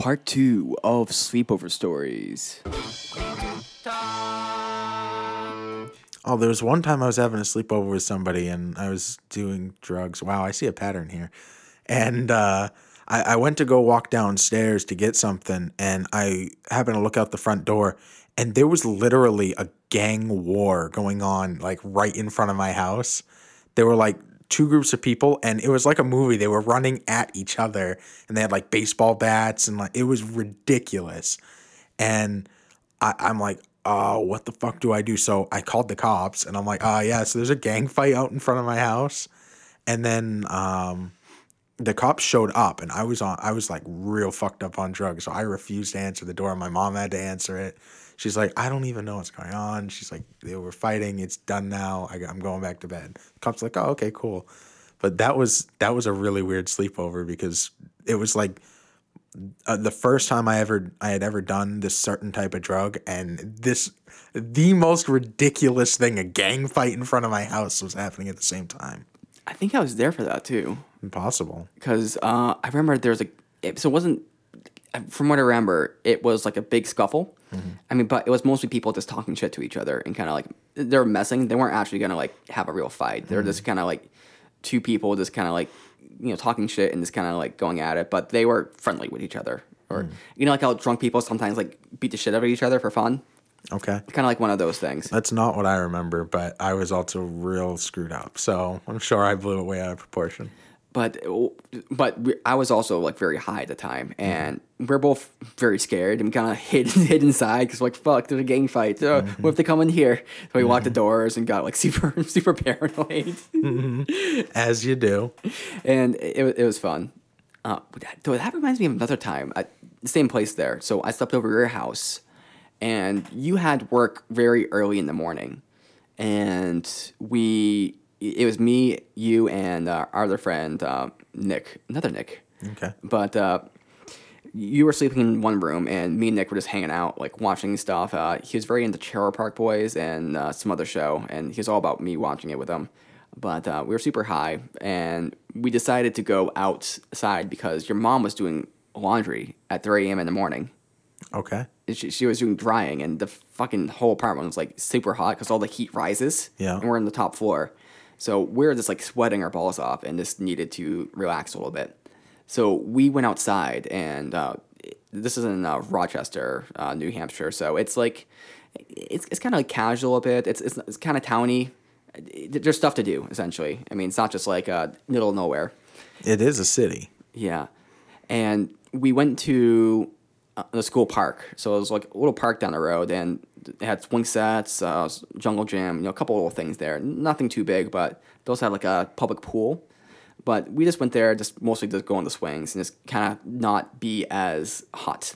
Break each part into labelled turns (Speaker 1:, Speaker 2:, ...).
Speaker 1: Part two of sleepover stories.
Speaker 2: Oh, there was one time I was having a sleepover with somebody and I was doing drugs. Wow, I see a pattern here. And uh, I, I went to go walk downstairs to get something and I happened to look out the front door and there was literally a gang war going on like right in front of my house. There were like two groups of people and it was like a movie. They were running at each other and they had like baseball bats and like it was ridiculous. And I, I'm like, oh, what the fuck do I do? So I called the cops and I'm like, oh yeah, so there's a gang fight out in front of my house. And then um the cops showed up and I was on I was like real fucked up on drugs. So I refused to answer the door. My mom had to answer it. She's like, I don't even know what's going on. She's like, they were fighting. It's done now. I, I'm going back to bed. The cops like, oh, okay, cool. But that was that was a really weird sleepover because it was like uh, the first time I ever I had ever done this certain type of drug, and this the most ridiculous thing a gang fight in front of my house was happening at the same time.
Speaker 1: I think I was there for that too.
Speaker 2: Impossible.
Speaker 1: Because uh, I remember there was a. It, so it wasn't. From what I remember, it was like a big scuffle. Mm-hmm. I mean, but it was mostly people just talking shit to each other and kind of like they're messing. They weren't actually gonna like have a real fight. They're just mm-hmm. kind of like two people just kind of like you know talking shit and just kind of like going at it. But they were friendly with each other, or mm. you know like how drunk people sometimes like beat the shit out of each other for fun.
Speaker 2: Okay.
Speaker 1: Kind of like one of those things.
Speaker 2: That's not what I remember, but I was also real screwed up. So I'm sure I blew it way out of proportion.
Speaker 1: but but I was also like very high at the time, and we're both very scared and kind of hid hid inside because like fuck, there's a gang fight. Uh, What if they come in here? So we locked the doors and got like super super paranoid,
Speaker 2: As you do.
Speaker 1: and it it was fun. Uh, that, that reminds me of another time at the same place there. So I slept over your house, and you had work very early in the morning, and we it was me, you, and uh, our other friend uh, Nick, another Nick.
Speaker 2: Okay.
Speaker 1: But uh, you were sleeping in one room, and me and Nick were just hanging out, like watching stuff. Uh, he was very into Trailer Park Boys and uh, some other show, and he was all about me watching it with him. But uh, we were super high, and we decided to go outside because your mom was doing laundry at 3 a.m. in the morning.
Speaker 2: Okay.
Speaker 1: She, she was doing drying, and the fucking whole apartment was like super hot because all the heat rises.
Speaker 2: Yeah.
Speaker 1: And we're on the top floor. So we're just like sweating our balls off and just needed to relax a little bit. So we went outside, and uh, this is in uh, Rochester, uh, New Hampshire. So it's like, it's, it's kind of like casual a bit. It's, it's, it's kind of towny. There's stuff to do, essentially. I mean, it's not just like uh, middle of nowhere.
Speaker 2: It is a city.
Speaker 1: Yeah. And we went to the school park. So it was like a little park down the road, and it had swing sets, uh, jungle gym, you know, a couple little things there. Nothing too big, but those had like a public pool. But we just went there, just mostly just go on the swings and just kind of not be as hot.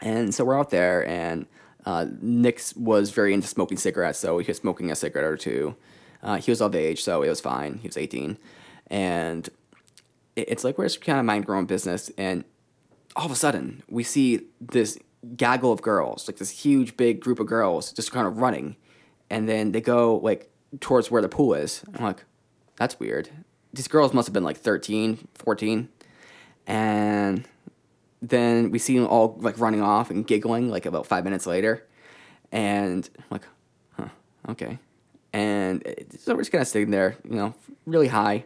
Speaker 1: And so we're out there, and uh, Nick was very into smoking cigarettes, so he was smoking a cigarette or two. Uh, he was of age, so it was fine. He was 18. And it's like we're just kind of mind own business, and all of a sudden we see this gaggle of girls, like this huge big group of girls, just kind of running, and then they go like towards where the pool is. I'm like, that's weird. These girls must have been like 13, 14, and then we see them all like running off and giggling like about five minutes later, and I'm like, huh, okay, and so we're just kind of sitting there, you know, really high,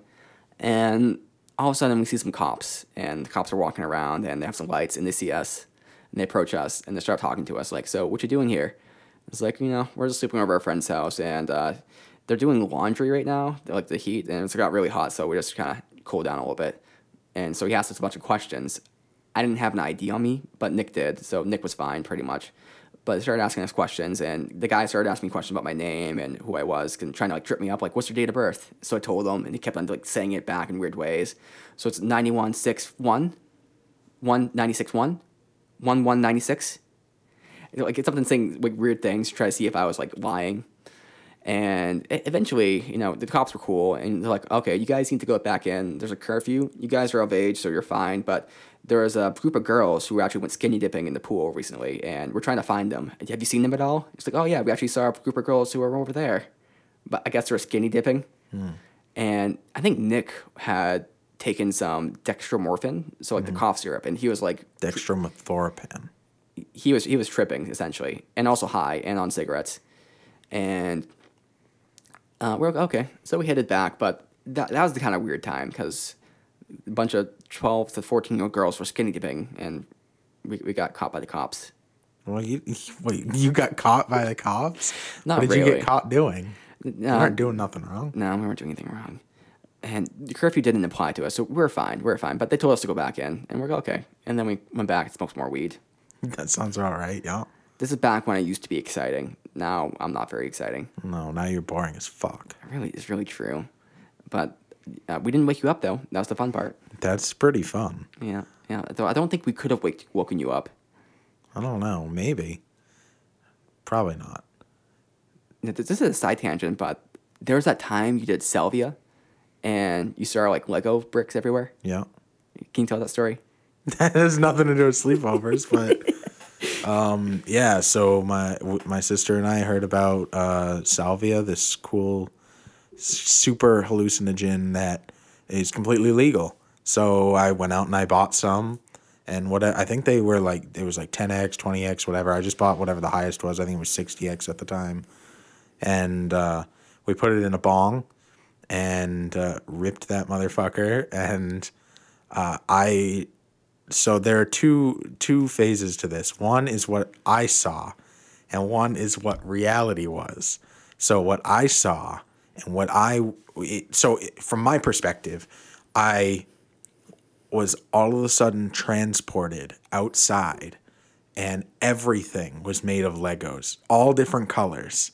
Speaker 1: and all of a sudden we see some cops and the cops are walking around and they have some lights and they see us and they approach us and they start talking to us like so what you doing here? It's like you know we're just sleeping over our friend's house and uh, they're doing laundry right now They're, like the heat and it's got really hot so we just kind of cool down a little bit. And so he asked us a bunch of questions. I didn't have an id on me but nick did so nick was fine pretty much but they started asking us questions, and the guy started asking me questions about my name and who I was, and trying to like trip me up, like, "What's your date of birth?" So I told him, and he kept on like saying it back in weird ways. So it's ninety one six one, one ninety six one, one one ninety six. Like it's something saying like weird things, to try to see if I was like lying. And eventually, you know, the cops were cool, and they're like, "Okay, you guys need to go back in. There's a curfew. You guys are of age, so you're fine." But there was a group of girls who actually went skinny dipping in the pool recently, and we're trying to find them. Have you seen them at all? It's like, "Oh yeah, we actually saw a group of girls who were over there." But I guess they were skinny dipping, and I think Nick had taken some dextromorphin, so like the cough syrup, and he was like
Speaker 2: Dextromethorphan.
Speaker 1: he was he was tripping essentially, and also high and on cigarettes, and uh, we're like, okay. So we headed back, but that that was the kind of weird time because a bunch of twelve to fourteen year old girls were skinny dipping, and we, we got caught by the cops.
Speaker 2: Well, you wait, you got caught by the cops?
Speaker 1: Not
Speaker 2: what did you get caught doing? You
Speaker 1: No,
Speaker 2: weren't um, doing nothing wrong.
Speaker 1: no, we weren't doing anything wrong, and the curfew didn't apply to us, so we're fine. We're fine. But they told us to go back in, and we're like, okay. And then we went back and smoked more weed.
Speaker 2: That sounds all right, yeah.
Speaker 1: This is back when I used to be exciting. Now I'm not very exciting.
Speaker 2: No, now you're boring as fuck.
Speaker 1: Really is really true. But uh, we didn't wake you up though. That was the fun part.
Speaker 2: That's pretty fun.
Speaker 1: Yeah, yeah. Though I don't think we could have wake, woken you up.
Speaker 2: I don't know. Maybe. Probably not.
Speaker 1: This is a side tangent, but there was that time you did salvia, and you saw like Lego bricks everywhere.
Speaker 2: Yeah.
Speaker 1: Can you tell that story?
Speaker 2: That has nothing to do with sleepovers, but um, yeah. So my my sister and I heard about uh, salvia, this cool, super hallucinogen that is completely legal. So I went out and I bought some, and what I, think they were like, it was like 10x, 20x, whatever. I just bought whatever the highest was. I think it was 60x at the time, and uh, we put it in a bong, and uh, ripped that motherfucker, and uh, I so there are two two phases to this. One is what I saw, and one is what reality was. So what I saw and what I it, so it- from my perspective, I was all of a sudden transported outside and everything was made of Legos, all different colors.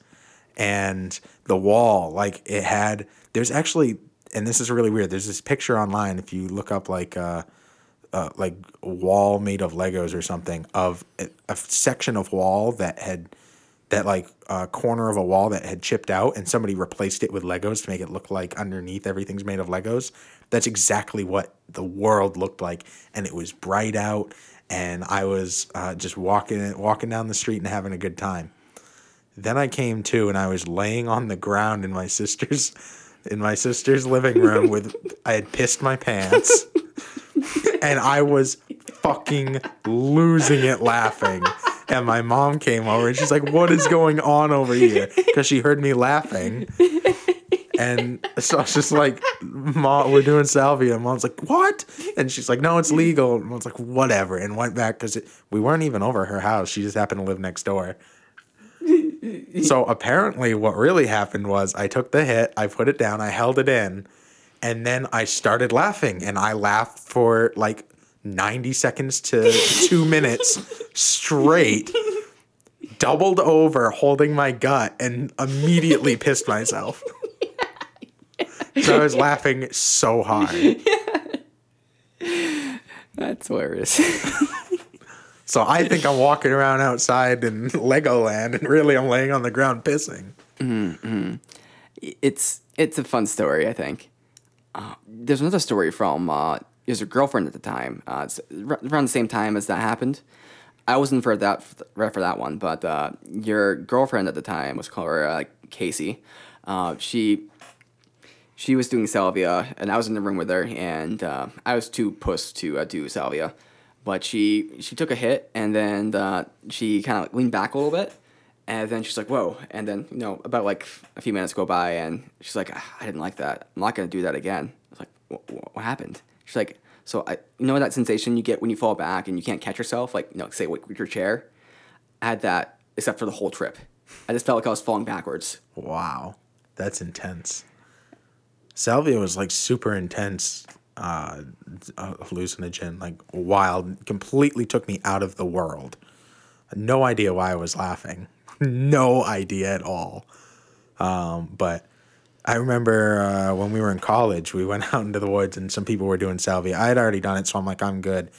Speaker 2: And the wall, like it had, there's actually, and this is really weird. There's this picture online. If you look up like, uh, uh, like wall made of Legos or something of a, a section of wall that had that like uh, corner of a wall that had chipped out and somebody replaced it with Legos to make it look like underneath everything's made of Legos. That's exactly what the world looked like, and it was bright out, and I was uh, just walking walking down the street and having a good time. Then I came to, and I was laying on the ground in my sister's in my sister's living room with I had pissed my pants and I was fucking losing it laughing. And my mom came over and she's like, "What is going on over here?" Because she heard me laughing. And so I was just like, "Mom, we're doing salvia." And mom's like, "What?" And she's like, "No, it's legal." And mom's like, "Whatever." And went back because we weren't even over her house. She just happened to live next door. So apparently, what really happened was I took the hit, I put it down, I held it in, and then I started laughing, and I laughed for like 90 seconds to two minutes straight, doubled over, holding my gut, and immediately pissed myself. So I was laughing so hard.
Speaker 1: That's hilarious.
Speaker 2: So I think I'm walking around outside in Legoland, and really I'm laying on the ground pissing.
Speaker 1: it's it's a fun story, I think. Uh, there's another story from uh, a girlfriend at the time. Uh, around the same time as that happened. I wasn't for that for that one, but uh, your girlfriend at the time was called her uh, Casey. Uh, she she was doing salvia, and I was in the room with her, and uh, I was too puss to uh, do salvia, but she she took a hit, and then she kind of leaned back a little bit, and then she's like, "Whoa!" And then you know, about like a few minutes go by, and she's like, "Ah, "I didn't like that. I'm not gonna do that again." I was like, "What, what happened?" She's like, "So I, you know that sensation you get when you fall back and you can't catch yourself, like you know, say with your chair. I had that, except for the whole trip. I just felt like I was falling backwards.
Speaker 2: Wow, that's intense. Salvia was like super intense uh, uh, hallucinogen, like wild, completely took me out of the world. No idea why I was laughing. no idea at all. Um, but I remember uh, when we were in college, we went out into the woods and some people were doing salvia. I had already done it, so I'm like, I'm good.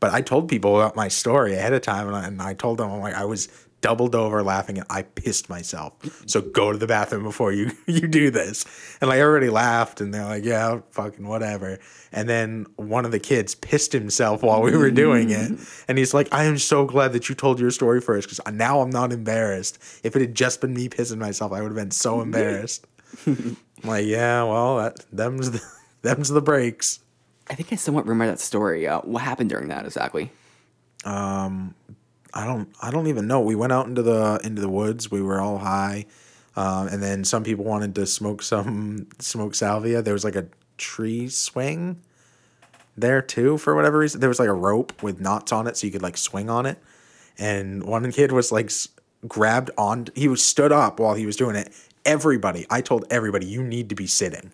Speaker 2: But I told people about my story ahead of time, and I, and I told them, I'm like, I was doubled over laughing and I pissed myself. So go to the bathroom before you you do this. And like everybody laughed, and they're like, yeah, fucking whatever. And then one of the kids pissed himself while we were doing it, and he's like, I am so glad that you told your story first because now I'm not embarrassed. If it had just been me pissing myself, I would have been so embarrassed. I'm like, yeah, well, that them's the, them's the breaks.
Speaker 1: I think I somewhat remember that story. Uh, what happened during that exactly?
Speaker 2: I don't I don't even know. We went out into the into the woods. We were all high, um, and then some people wanted to smoke some smoke salvia. There was like a tree swing there too for whatever reason. There was like a rope with knots on it, so you could like swing on it. And one kid was like s- grabbed on. He was stood up while he was doing it. Everybody, I told everybody, you need to be sitting.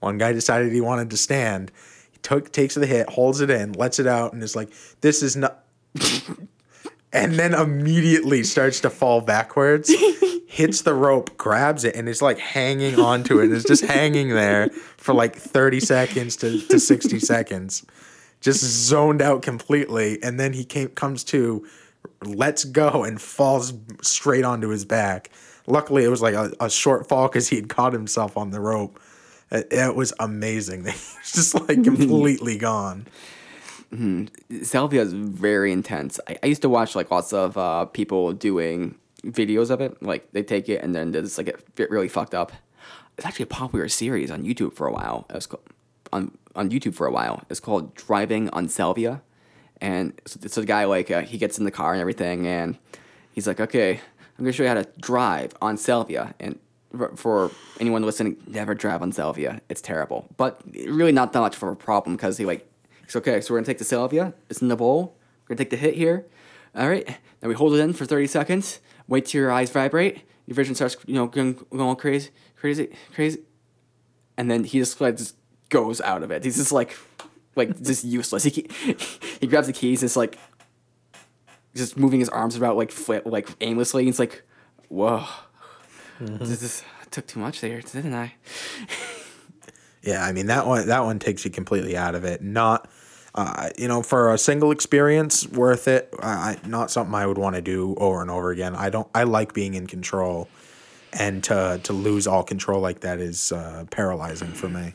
Speaker 2: One guy decided he wanted to stand. He took takes the hit, holds it in, lets it out, and is like, "This is not." and then immediately starts to fall backwards, hits the rope, grabs it, and is like hanging onto it. Is just hanging there for like 30 seconds to, to 60 seconds. Just zoned out completely. And then he came comes to, lets go, and falls straight onto his back. Luckily, it was like a, a short fall because he had caught himself on the rope. It, it was amazing. He was just like completely gone.
Speaker 1: Salvia is very intense. I, I used to watch like lots of uh, people doing videos of it. Like they take it and then they just like get really fucked up. It's actually a popular series on YouTube for a while. It was called, on on YouTube for a while. It's called Driving on Salvia, and it's, it's a guy like uh, he gets in the car and everything, and he's like, okay, I'm gonna show you how to drive on Salvia. And for- anyone listening, never drive on Salvia. It's terrible, but really not that much of a problem because he like it's okay, so we're gonna take the Salvia. It's in the bowl. We're gonna take the hit here. All right. Then we hold it in for thirty seconds. Wait till your eyes vibrate. Your vision starts, you know, going, going crazy, crazy, crazy. And then he just like just goes out of it. He's just like, like just useless. He he grabs the keys. And it's like just moving his arms about like flip, like aimlessly. He's like, whoa, this, this I took too much there, didn't I?
Speaker 2: Yeah, I mean that one that one takes you completely out of it. Not uh, you know, for a single experience, worth it. I, I- not something I would want to do over and over again. I don't. I like being in control, and to to lose all control like that is uh, paralyzing for me.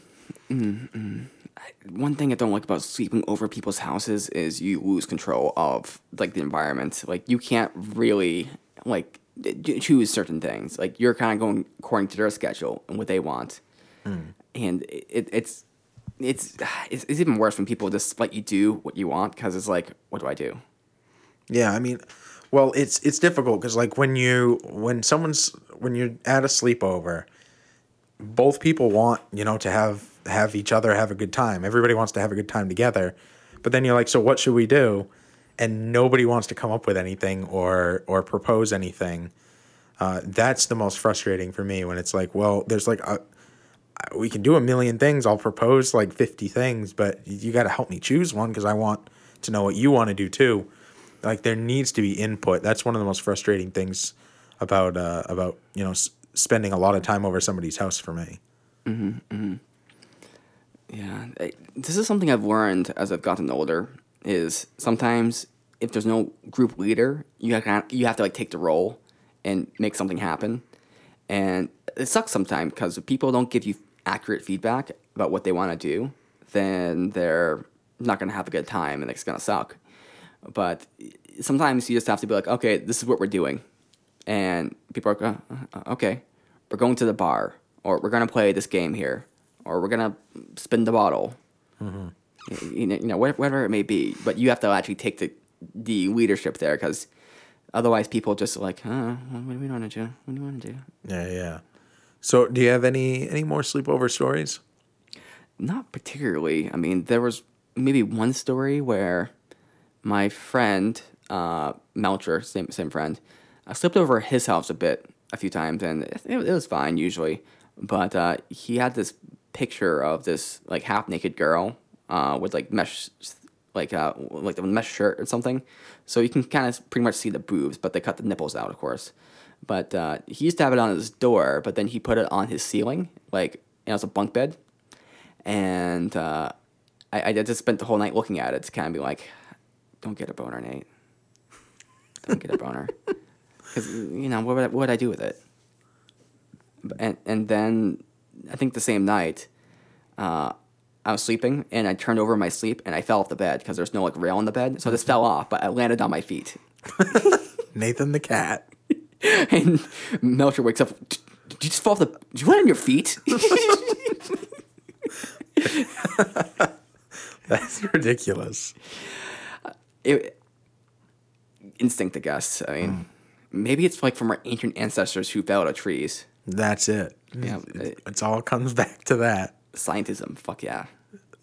Speaker 1: One thing I don't like about sleeping over people's houses is you lose control of like the environment. Like you can't really like d- choose certain things. Like you're kind of going according to their schedule and what they want, mm. and it, it's it's it's it's even worse when people just let you do what you want because it's like, what do I do?
Speaker 2: Yeah, I mean, well, it's it's difficult because like when you when someone's when you're at a sleepover, both people want you know to have have each other have a good time. Everybody wants to have a good time together, but then you're like, so what should we do? And nobody wants to come up with anything or or propose anything. Uh, that's the most frustrating for me when it's like, well, there's like a, we can do a million things. I'll propose like 50 things, but you got to help me choose one because I want to know what you want to do too. Like there needs to be input. That's one of the most frustrating things about uh, about you know s- spending a lot of time over somebody's house for me.
Speaker 1: Yeah, this is something I've learned as I've gotten older. Is sometimes if there's no group leader, you have you have to like take the role and make something happen, and it sucks sometimes because if people don't give you accurate feedback about what they want to do, then they're not gonna have a good time and it's gonna suck. But sometimes you just have to be like, okay, this is what we're doing, and people are uh, okay, we're going to the bar, or we're gonna play this game here, or we're gonna spin the bottle. Y- You know, you know, whatever it may be, but you have to actually take the the leadership there because otherwise people just like, huh, what do we want to do? What do you want to do?
Speaker 2: Yeah, yeah. So, do you have any any more sleepover stories?
Speaker 1: Not particularly. I mean, there was maybe one story where my friend, uh, Melcher, same same friend, I slept over his house a bit a few times, and it, it was fine usually. But uh, he had this picture of this like half naked girl uh, with like mesh, like uh, like a mesh shirt or something. So you can kind of pretty much see the boobs, but they cut the nipples out, of course. But uh, he used to have it on his door, but then he put it on his ceiling, like you know, it's a bunk bed and uh, I, I just spent the whole night looking at it to kind of be like, "Don't get a boner, Nate. Don't get a boner." Because you know what would I, what would I do with it? And and then I think the same night, uh, I was sleeping and I turned over in my sleep and I fell off the bed because there's no like rail on the bed, so I just fell off, but I landed on my feet.
Speaker 2: Nathan the cat.
Speaker 1: And Melcher wakes up. Did you just fall off the? Did you land on your feet?
Speaker 2: That's ridiculous.
Speaker 1: it, instinct, I guess. I mean, maybe it's like from our ancient ancestors who fell out of trees.
Speaker 2: That's it.
Speaker 1: Yeah,
Speaker 2: It- it's all comes back to that.
Speaker 1: Scientism, fuck yeah,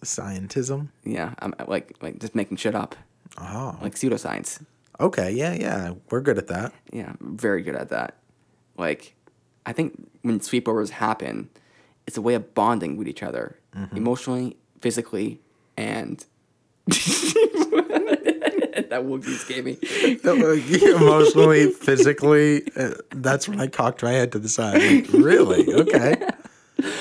Speaker 2: Scientism.
Speaker 1: yeah. I'm like like just making shit up,
Speaker 2: Oh.
Speaker 1: like pseudoscience.
Speaker 2: Okay, yeah, yeah. We're good at that.
Speaker 1: Yeah, very good at that. Like, I think when sweepovers happen, it's a way of bonding with each other, mm-hmm. emotionally, physically, and. that just gave me.
Speaker 2: Emotionally, physically, uh, that's when I cocked my head to the side. Like, really? Okay.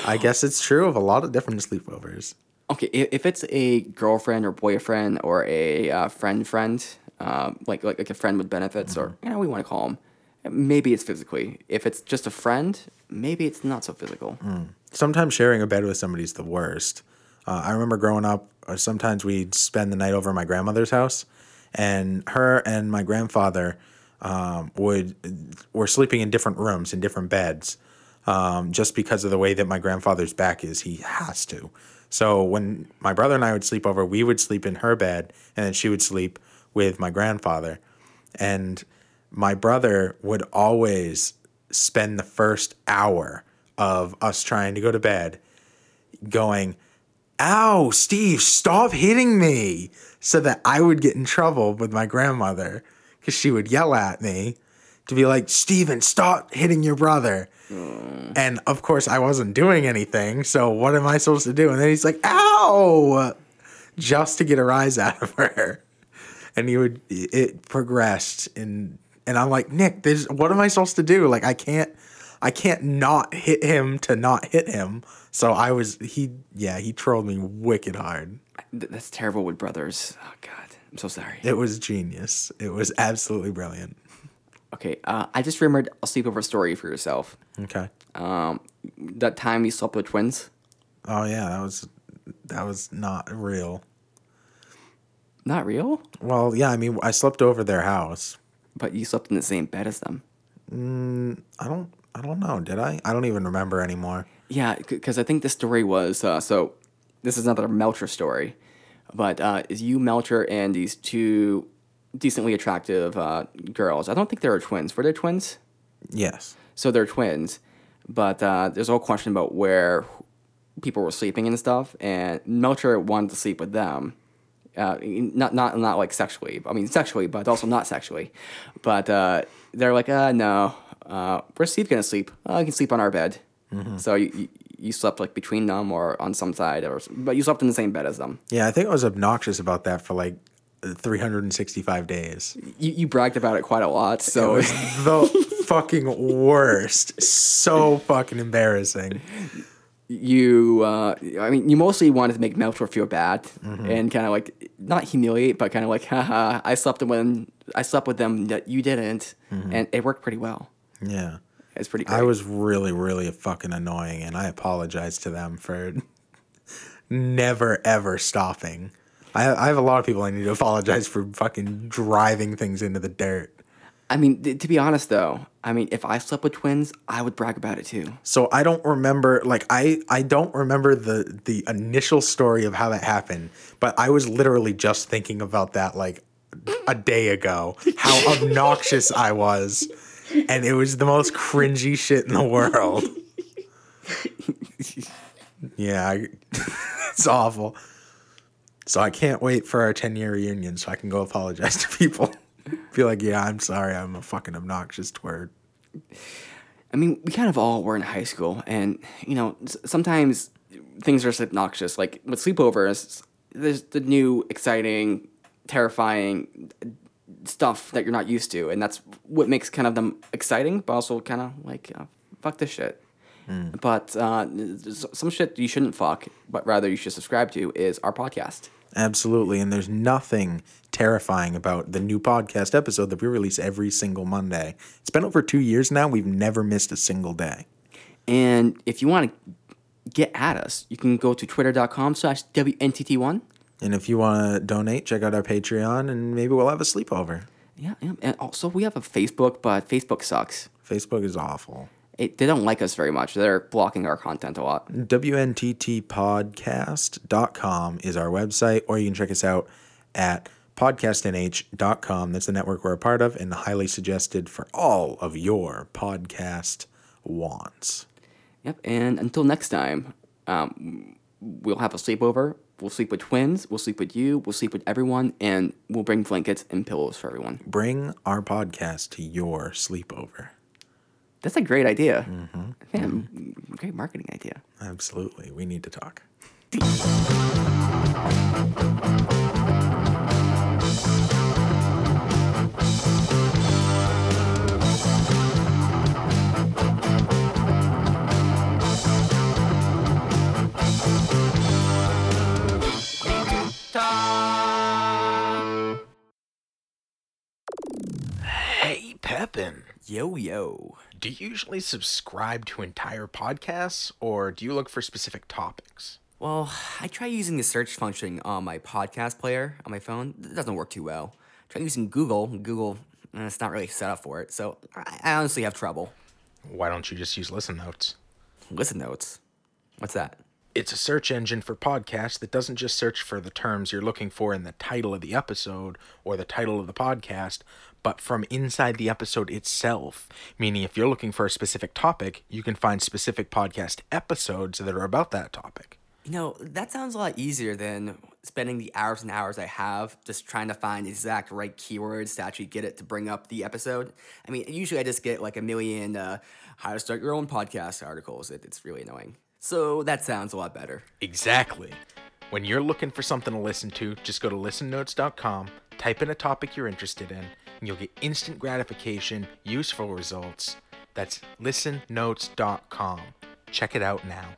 Speaker 2: I guess it's true of a lot of different sleepovers.
Speaker 1: Okay, if it's a girlfriend or boyfriend or a uh, friend friend, um, like, like like a friend with benefits or you know we want to call them, maybe it's physically. If it's just a friend, maybe it's not so physical.
Speaker 2: Sometimes sharing a bed with somebody is the worst. Uh, I remember growing up, uh, sometimes we'd spend the night over at my grandmother's house, and her and my grandfather um, would were sleeping in different rooms in different beds, um, just because of the way that my grandfather's back is. He has to. So when my brother and I would sleep over, we would sleep in her bed, and then she would sleep with my grandfather, and my brother would always spend the first hour of us trying to go to bed going, Ow, Steve, stop hitting me. So that I would get in trouble with my grandmother because she would yell at me to be like, Steven, stop hitting your brother. Mm. And of course, I wasn't doing anything. So what am I supposed to do? And then he's like, Ow, just to get a rise out of her. And he would, it progressed. And, and I'm like, Nick, there's, what am I supposed to do? Like, I can't. I can't not hit him to not hit him. So I was he yeah, he trolled me wicked hard.
Speaker 1: That's terrible with brothers. Oh God, I'm so sorry.
Speaker 2: It was genius. It was absolutely brilliant.
Speaker 1: Okay, uh, I just remembered a sleepover story for yourself.
Speaker 2: Okay.
Speaker 1: Um, that time you slept with twins.
Speaker 2: Oh yeah, that was that was not real.
Speaker 1: Not real,
Speaker 2: Well, yeah, I mean, I slept over their house.
Speaker 1: but you slept in the same bed as them.
Speaker 2: I don't I don't know, did I? I don't even remember anymore.
Speaker 1: Yeah, because I think the story was uh, so. This is another Melcher story, but uh, is you Melcher and these two decently attractive uh, girls. I don't think they were twins. Were they twins?
Speaker 2: Yes.
Speaker 1: So they're twins, but uh, there's a whole question about where people were sleeping and stuff. And Melcher wanted to sleep with them, uh, not not not like sexually. I mean sexually, but also not sexually. But uh, they're like, uh, no, uh, where's Steve gonna sleep? Uh, he can sleep on our bed. So you, you you slept like between them or on some side, or but you slept in the same bed as them.
Speaker 2: Yeah, I think I was obnoxious about that for like 365 days.
Speaker 1: You, you bragged about it quite a lot.
Speaker 2: It
Speaker 1: So
Speaker 2: was the fucking worst. So fucking embarrassing.
Speaker 1: you uh, I mean you mostly wanted to make Melcher feel bad and kind of like not humiliate but kind of like haha I slept with I slept with them that you didn't and it worked pretty well.
Speaker 2: Yeah.
Speaker 1: It's pretty great.
Speaker 2: I was really, really fucking annoying, and I apologize to them for never ever stopping. I, I have a lot of people I need to apologize for fucking driving things into the dirt.
Speaker 1: I mean th- to be honest though, I mean if I slept with twins, I would brag about it too.
Speaker 2: So I don't remember, like I, I don't remember the the initial story of how that happened, but I was literally just thinking about that like a day ago. How obnoxious I was, and it was the most cringy shit in the world. Yeah, I, it's awful. So I can't wait for our 10 year reunion so I can go apologize to people. Be like, yeah, I'm sorry, I'm a fucking obnoxious twerp.
Speaker 1: I mean, we kind of all were in high school, and you know, sometimes things are just obnoxious. Like with sleepovers, there's the new, exciting, terrifying stuff that you're not used to, and that's what makes kind of them exciting, but also kind of like uh, fuck this shit. But uh, some shit you shouldn't fuck, but rather you should subscribe to is our podcast.
Speaker 2: Absolutely. And there's nothing terrifying about the new podcast episode that we release every single Monday. It's been over two years now. We've never missed a single day.
Speaker 1: And if you want to get at us, you can go to twitter.com slash WNTT1.
Speaker 2: And if you want to donate, check out our Patreon and maybe we'll have a sleepover.
Speaker 1: Yeah, yeah, and also we have a Facebook, but Facebook sucks.
Speaker 2: Facebook is awful.
Speaker 1: it, they don't like us very much. They're blocking our content a lot.
Speaker 3: WNTTpodcast.com is our website, or you can check us out at podcastnh.com. That's the network we're a part of and highly suggested for all of your podcast wants.
Speaker 1: Yep. And until next time, um, we'll have a sleepover. We'll sleep with twins. We'll sleep with you. We'll sleep with everyone. And we'll bring blankets and pillows for everyone.
Speaker 3: Bring our podcast to your sleepover.
Speaker 1: That's a great idea. Mm-hmm. Man, great marketing idea.
Speaker 3: Absolutely. We need to talk.
Speaker 1: Yo, yo.
Speaker 2: Do you usually subscribe to entire podcasts or do you look for specific topics?
Speaker 1: Well, I try using the search function on my podcast player on my phone. It doesn't work too well. I Try using Google. Google, eh, it's not really set up for it. So I I honestly have trouble.
Speaker 2: Why don't you just use Listen Notes?
Speaker 1: Listen notes. What's that?
Speaker 2: It's a search engine for podcasts that doesn't just search for the terms you're looking for in the title of the episode or the title of the podcast, but from inside the episode itself. Meaning, if you're looking for a specific topic, you can find specific podcast episodes that are about that topic.
Speaker 1: You know, that sounds a lot easier than spending the hours and hours I have just trying to find exact right keywords to actually get it to bring up the episode. I mean, usually I just get like a million uh, how to start your own podcast articles. It, it's really annoying. So that sounds a lot better.
Speaker 2: Exactly. When you're looking for something to listen to, just go to listennotes.com, type in a topic you're interested in, and you'll get instant gratification, useful results. That's listennotes.com. Check it out now.